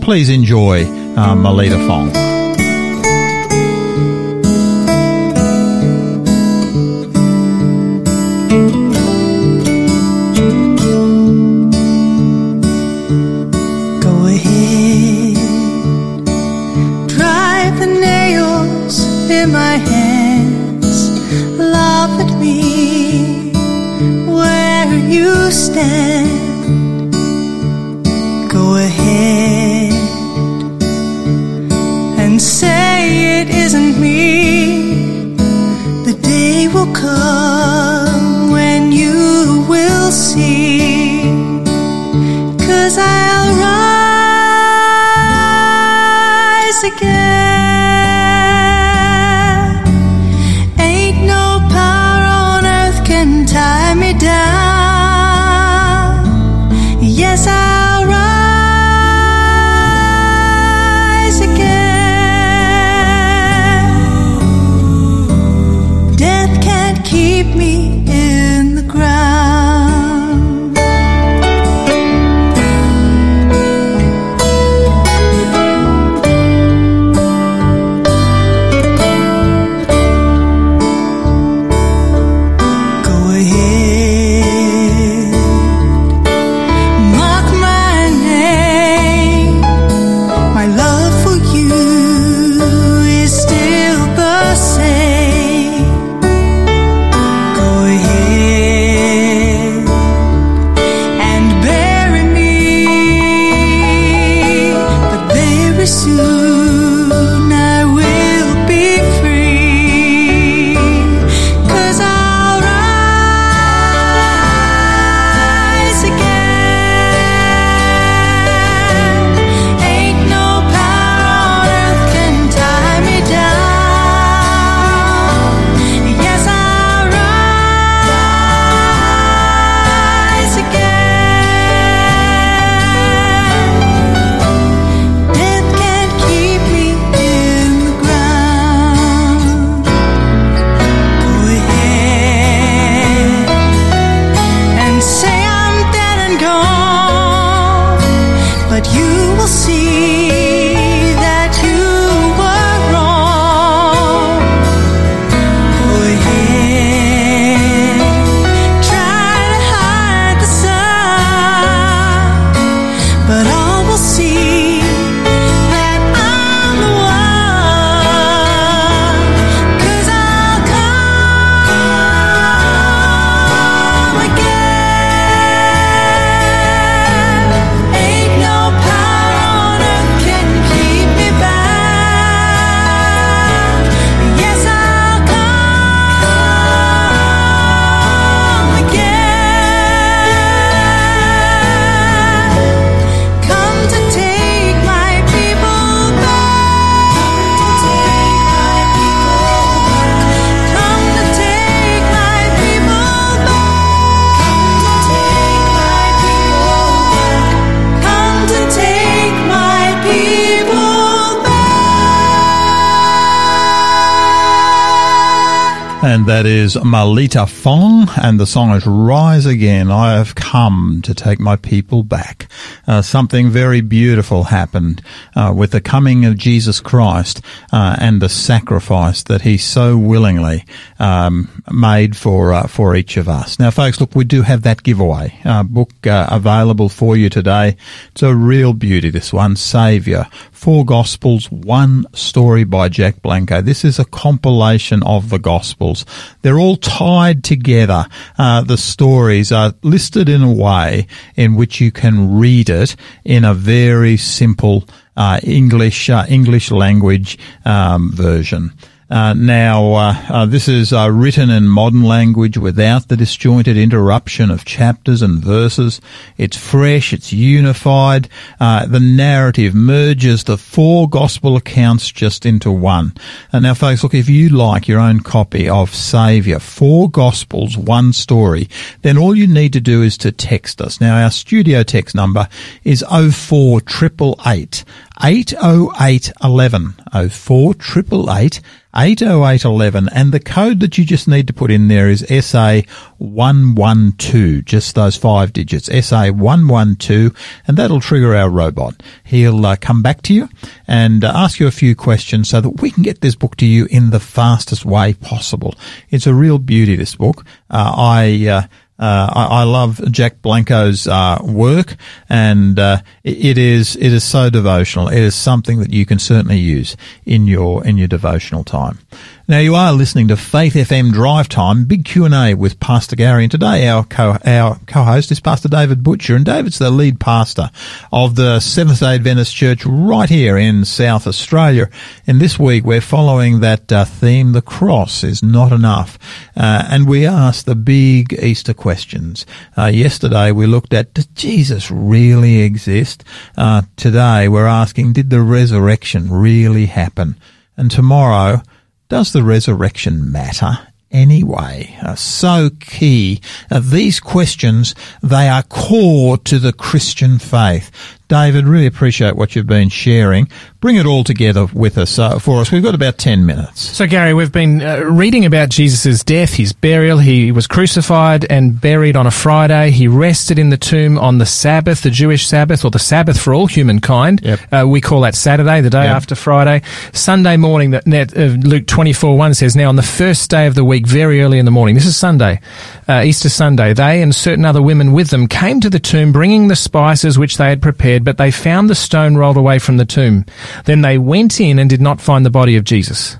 please enjoy Marlita Fong. My hands. Laugh at me where you stand. Go ahead and say it isn't me. The day will come but you will see And that is Malita Fong, and the song is Rise Again. I have come to take my people back. Uh, something very beautiful happened uh, with the coming of Jesus Christ uh, and the sacrifice that he so willingly um, made for uh, for each of us. Now, folks, look, we do have that giveaway uh, book uh, available for you today. It's a real beauty, this one, Saviour. Four Gospels, one story by Jack Blanco. This is a compilation of the Gospels. They're all tied together. Uh, the stories are listed in a way in which you can read it in a very simple uh, English uh, English language um, version. Uh, now, uh, uh, this is uh, written in modern language without the disjointed interruption of chapters and verses. It's fresh, it's unified. Uh, the narrative merges the four gospel accounts just into one. And now, folks, look, if you like your own copy of Saviour, four gospels, one story, then all you need to do is to text us. Now, our studio text number is 04888 80811 04888 80811 and the code that you just need to put in there is SA112 just those five digits SA112 and that'll trigger our robot. He'll uh, come back to you and uh, ask you a few questions so that we can get this book to you in the fastest way possible. It's a real beauty this book. Uh, I uh, I, I, love Jack Blanco's uh, work, and uh, it, it is it is so devotional. It is something that you can certainly use in your in your devotional time. Now you are listening to Faith FM Drive Time, big Q and A with Pastor Garry, and today our co our co-host is Pastor David Butcher, and David's the lead pastor of the Seventh Day Adventist Church right here in South Australia. And this week we're following that uh, theme: the cross is not enough, uh, and we ask the big Easter questions. Uh, yesterday we looked at: Does Jesus really exist? Uh, today we're asking: Did the resurrection really happen? And tomorrow does the resurrection matter anyway? Uh, so key. Uh, these questions, they are core to the Christian faith. David, really appreciate what you've been sharing. Bring it all together with us uh, for us. We've got about 10 minutes. So, Garry, we've been uh, reading about Jesus' death, his burial. He was crucified and buried on a Friday. He rested in the tomb on the Sabbath, the Jewish Sabbath, or the Sabbath for all humankind. Yep. Uh, we call that Saturday, the day Yep. after Friday. Sunday morning, that uh, Luke 24 1 says, Now on the first day of the week, very early in the morning, this is Sunday, uh, Easter Sunday, they and certain other women with them came to the tomb bringing the spices which they had prepared, but they found the stone rolled away from the tomb. Then they went in and did not find the body of Jesus.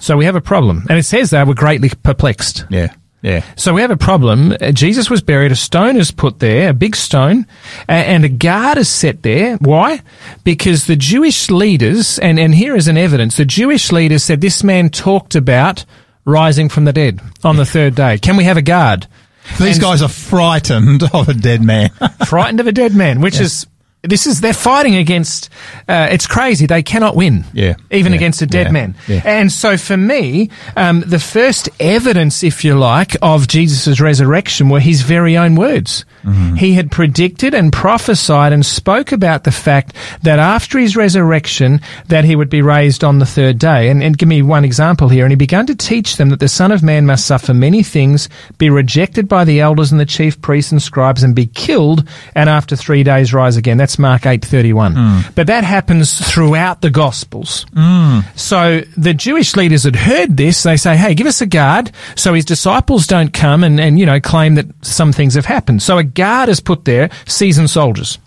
So we have a problem. And it says they were greatly perplexed. Yeah, yeah. So we have a problem. Uh, Jesus was buried. A stone is put there, a big stone, and a guard is set there. Why? Because the Jewish leaders, and, and here is an evidence, the Jewish leaders said this man talked about rising from the dead on the third day. Can we have a guard? These And- guys are frightened of a dead man. Frightened of a dead man, which is, this is, they're fighting against, uh, it's crazy. They cannot win. Yeah. Even Yeah. against a dead Yeah. man. Yeah. And so for me, um, the first evidence, if you like, of Jesus' resurrection were his very own words. Mm-hmm. He had predicted and prophesied and spoke about the fact that after his resurrection, that he would be raised on the third day. And, and give me one example here. And he began to teach them that the Son of Man must suffer many things, be rejected by the elders and the chief priests and scribes, and be killed, and after three days rise again. That's Mark eight thirty one. Mm. But that happens throughout the Gospels. So the Jewish leaders had heard this. They say, hey, give us a guard so his disciples don't come and, and, you know, claim that some things have happened. So a guard is put there, seasoned soldiers.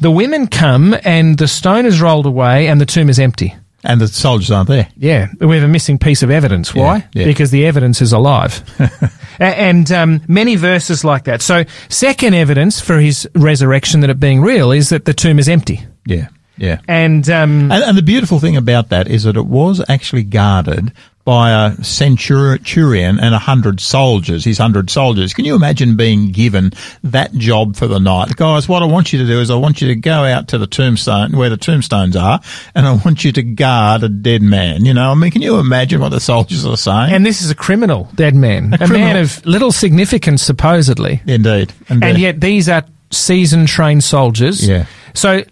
The women come and the stone is rolled away and the tomb is empty. And the soldiers aren't there. Yeah, we have a missing piece of evidence. Why? Yeah, yeah. Because the evidence is alive. And um, many verses like that. So, second evidence for his resurrection that it being real is that the tomb is empty. Yeah, yeah. And um, And, and the beautiful thing about that is that it was actually guarded by a centurion and a hundred soldiers, his hundred soldiers. Can you imagine being given that job for the night? Guys, what I want you to do is I want you to go out to the tombstone, where the tombstones are, and I want you to guard a dead man. You know, I mean, can you imagine what the soldiers are saying? and this is a criminal dead man, a, man of little significance supposedly, Indeed. and yet these are seasoned trained soldiers. Yeah. So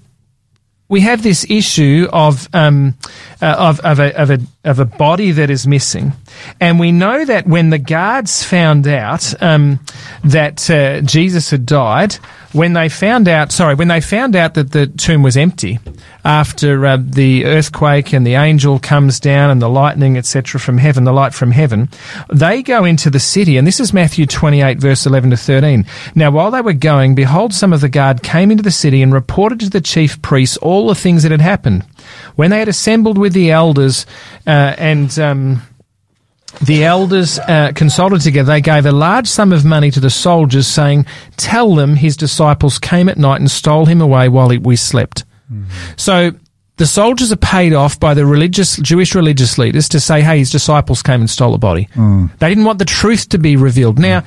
we have this issue of um, uh, of of a, of a of a body that is missing. And we know that when the guards found out um, that uh, Jesus had died, when they found out, sorry, when they found out that the tomb was empty after uh, the earthquake and the angel comes down and the lightning, etc., from heaven, the light from heaven, they go into the city. And this is Matthew 28, verse 11 to 13. Now, while they were going, behold, some of the guard came into the city and reported to the chief priests all the things that had happened. When they had assembled with the elders uh, and. Um, the elders uh, consulted together. They gave a large sum of money to the soldiers, saying, Tell them his disciples came at night and stole him away while we slept. Mm-hmm. So the soldiers are paid off by the religious Jewish religious leaders to say, "Hey, his disciples came and stole a body." Mm. They didn't want the truth to be revealed. Now, mm.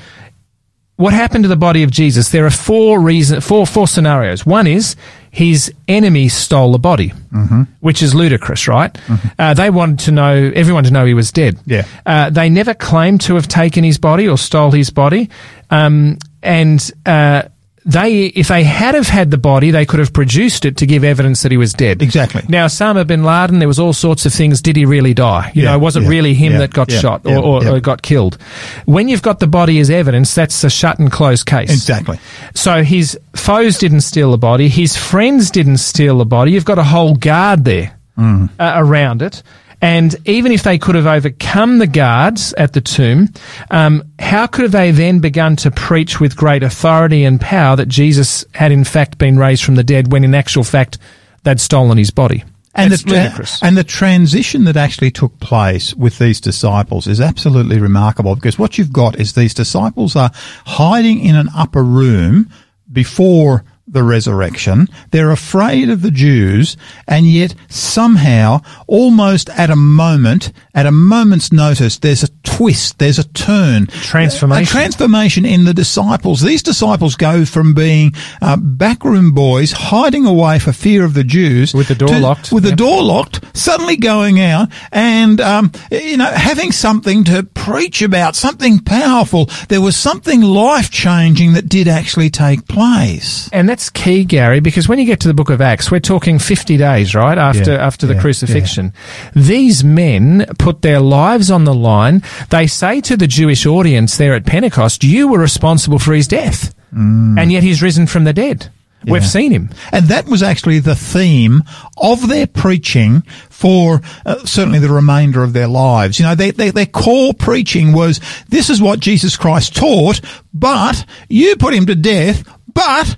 what happened to the body of Jesus? There are four reason, four four scenarios. One is his enemy stole the body, mm-hmm. which is ludicrous, right? Mm-hmm. Uh, they wanted to know everyone to know he was dead. Yeah. Uh, they never claimed to have taken his body or stole his body, um, and uh, they, if they had have had the body, they could have produced it to give evidence that he was dead. Exactly. Now, Osama bin Laden, there was all sorts of things. Did he really die? You yeah, know, was it yeah, really him yeah, that got shot or, or, or, got killed? When you've got the body as evidence, that's a shut and closed case. Exactly. So his foes didn't steal the body. His friends didn't steal the body. You've got a whole guard there mm. uh, around it. And even if they could have overcome the guards at the tomb, um, how could they then begun to preach with great authority and power that Jesus had in fact been raised from the dead when in actual fact they'd stolen his body? And the, tra- and the transition that actually took place with these disciples is absolutely remarkable because what you've got is these disciples are hiding in an upper room before the resurrection. They're afraid of the Jews, and yet somehow, almost at a moment, at a moment's notice, there's a twist, there's a turn. Transformation. A transformation in the disciples. These disciples go from being uh, backroom boys, hiding away for fear of the Jews. With the door to, locked. With yep. the door locked, suddenly going out and, um, you know, having something to preach about, something powerful. There was something life changing that did actually take place. And that's key, Garry, because when you get to the book of Acts, we're talking 50 days, right? After, yeah, after the yeah, crucifixion. Yeah. These men put their lives on the line. They say to the Jewish audience there at Pentecost, you were responsible for his death. Mm. And yet he's risen from the dead. Yeah. We've seen him. And that was actually the theme of their preaching for uh, certainly the remainder of their lives. You know, their, their, their core preaching was, this is what Jesus Christ taught, but you put him to death, but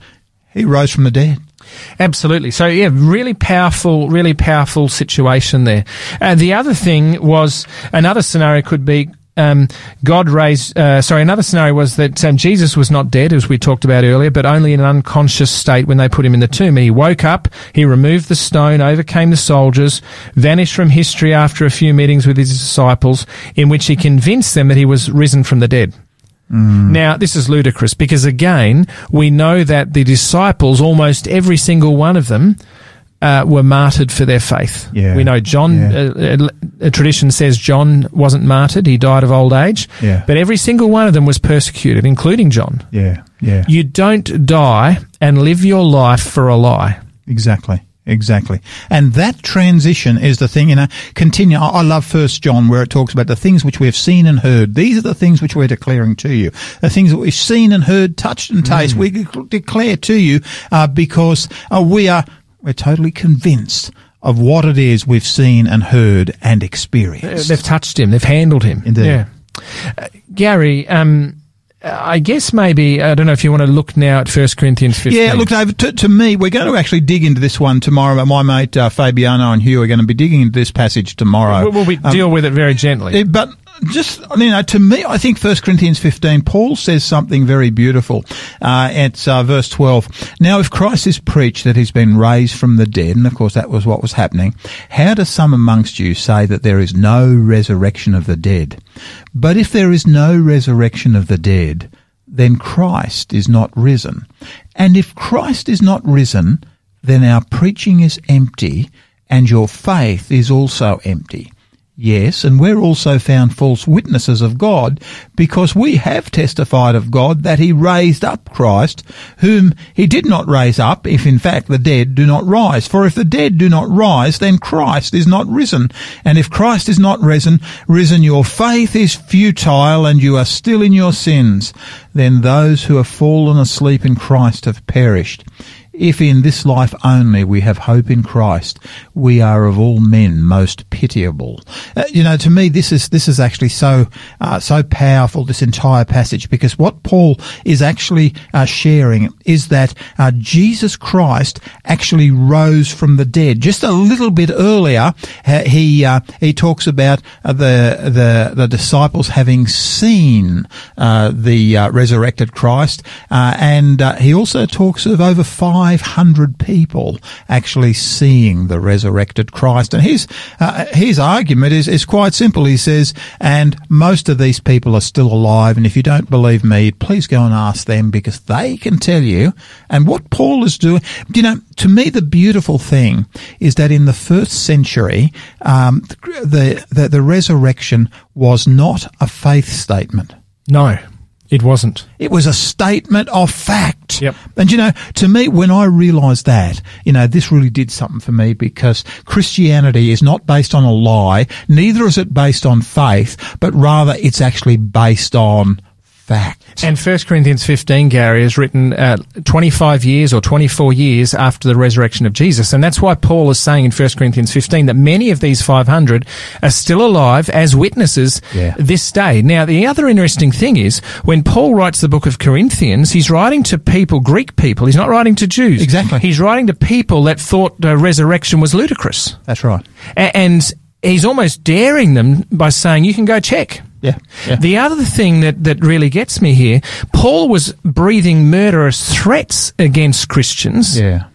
he rose from the dead. Absolutely. So yeah, really powerful, really powerful situation there. Uh, the other thing was another scenario could be um, God raised. Uh, sorry, another scenario was that um, Jesus was not dead, as we talked about earlier, but only in an unconscious state when they put him in the tomb. And He woke up, he removed the stone, overcame the soldiers, vanished from history after a few meetings with his disciples, in which he convinced them that he was risen from the dead. Mm. Now, this is ludicrous because again, we know that the disciples, almost every single one of them, uh, were martyred for their faith. Yeah. We know John, yeah. uh, uh, tradition says John wasn't martyred, he died of old age. Yeah. But every single one of them was persecuted, including John. Yeah, yeah. You don't die and live your life for a lie. Exactly. Exactly. And that transition is the thing, you know, continue. I love First John where it talks about the things which we have seen and heard. These are the things which we're declaring to you. The things that we've seen and heard, touched and tasted, mm. we declare to you, uh, because uh, we are, we're totally convinced of what it is we've seen and heard and experienced. They've touched him. They've handled him. Indeed. Yeah. Uh, Garry, um, I guess maybe I don't know if you want to look now at First Corinthians 15. Yeah, look, David. To, to, me, we're going to actually dig into this one tomorrow. My mate uh, Fabiano and Hugh are going to be digging into this passage tomorrow. We'll, we'll um, deal with it very gently. But just you know, to me, I think First Corinthians 15, Paul says something very beautiful. Uh, it's uh, verse 12. Now, if Christ is preached that he's been raised from the dead, and of course that was what was happening, how do some amongst you say that there is no resurrection of the dead? But if there is no resurrection of the dead, then Christ is not risen. And if Christ is not risen, then our preaching is empty, and your faith is also empty. Yes, and we're also found false witnesses of God because we have testified of God that he raised up Christ, whom he did not raise up, if in fact the dead do not rise. For if the dead do not rise, then Christ is not risen. And if Christ is not risen, risen your faith is futile and you are still in your sins. Then those who have fallen asleep in Christ have perished. If in this life only we have hope in Christ, we are of all men most pitiable. Uh, you know, to me, this is this is actually so uh, so powerful. This entire passage, because what Paul is actually uh, sharing is that uh, Jesus Christ actually rose from the dead. Just a little bit earlier, he uh, he talks about uh, the the the disciples having seen the resurrected Christ, and he also talks of over five 500 people actually seeing the resurrected Christ. And his, uh, his argument is, is quite simple. He says, and most of these people are still alive. And if you don't believe me, please go and ask them because they can tell you. And what Paul is doing, you know, to me, the beautiful thing is that in the first century, um, the, the, the resurrection was not a faith statement. No. It wasn't. It was a statement of fact. Yep. And you know, to me, when I realized that, you know, this really did something for me because Christianity is not based on a lie, neither is it based on faith, but rather it's actually based on fact. And 1 Corinthians 15, Garry, is written uh, 25 years or 24 years after the resurrection of Jesus. And that's why Paul is saying in 1 Corinthians 15 that many of these 500 are still alive as witnesses yeah. this day. Now, the other interesting thing is when Paul writes the book of Corinthians, he's writing to people, Greek people. He's not writing to Jews. Exactly. He's writing to people that thought uh, resurrection was ludicrous. That's right. A- and he's almost daring them by saying, you can go check. Yeah, yeah. The other thing that, that really gets me here, Paul was breathing murderous threats against Christians. Yeah.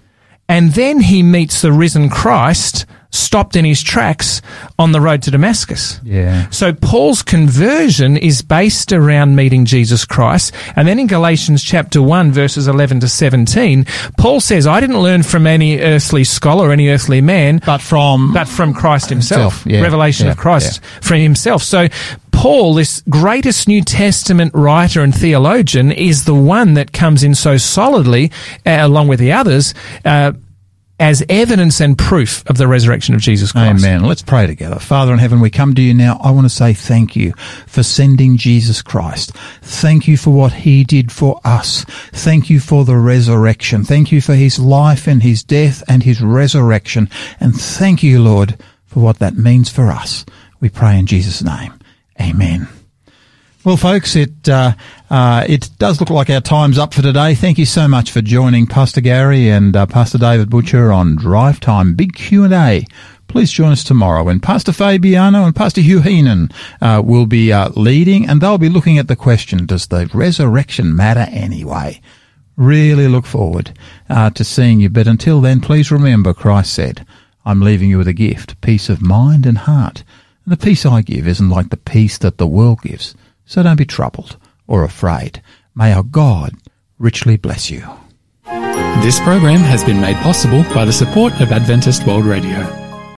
And then he meets the risen Christ stopped in his tracks on the road to Damascus. Yeah. So Paul's conversion is based around meeting Jesus Christ. And then in Galatians chapter 1 verses 11 to 17, Paul says, I didn't learn from any earthly scholar, any earthly man, but from, but from Christ himself. himself. Yeah. Revelation yeah. of Christ yeah. from himself. So Paul, this greatest New Testament writer and theologian, is the one that comes in so solidly, uh, along with the others, uh, as evidence and proof of the resurrection of Jesus Christ. Amen. Let's pray together. Father in heaven, we come to you now. I want to say thank you for sending Jesus Christ. Thank you for what he did for us. Thank you for the resurrection. Thank you for his life and his death and his resurrection. And thank you, Lord, for what that means for us. We pray in Jesus' name. Amen. Well, folks, it uh, uh, it does look like our time's up for today. Thank you so much for joining Pastor Garry and uh, Pastor David Butcher on Drive Time Big Q and A. Please join us tomorrow when Pastor Fabiano and Pastor Hugh Heenan uh, will be uh, leading, and they'll be looking at the question: Does the resurrection matter anyway? Really look forward uh, to seeing you. But until then, please remember, Christ said, "I'm leaving you with a gift, peace of mind and heart." And the peace I give isn't like the peace that the world gives. So don't be troubled or afraid. May our God richly bless you. This program has been made possible by the support of Adventist World Radio.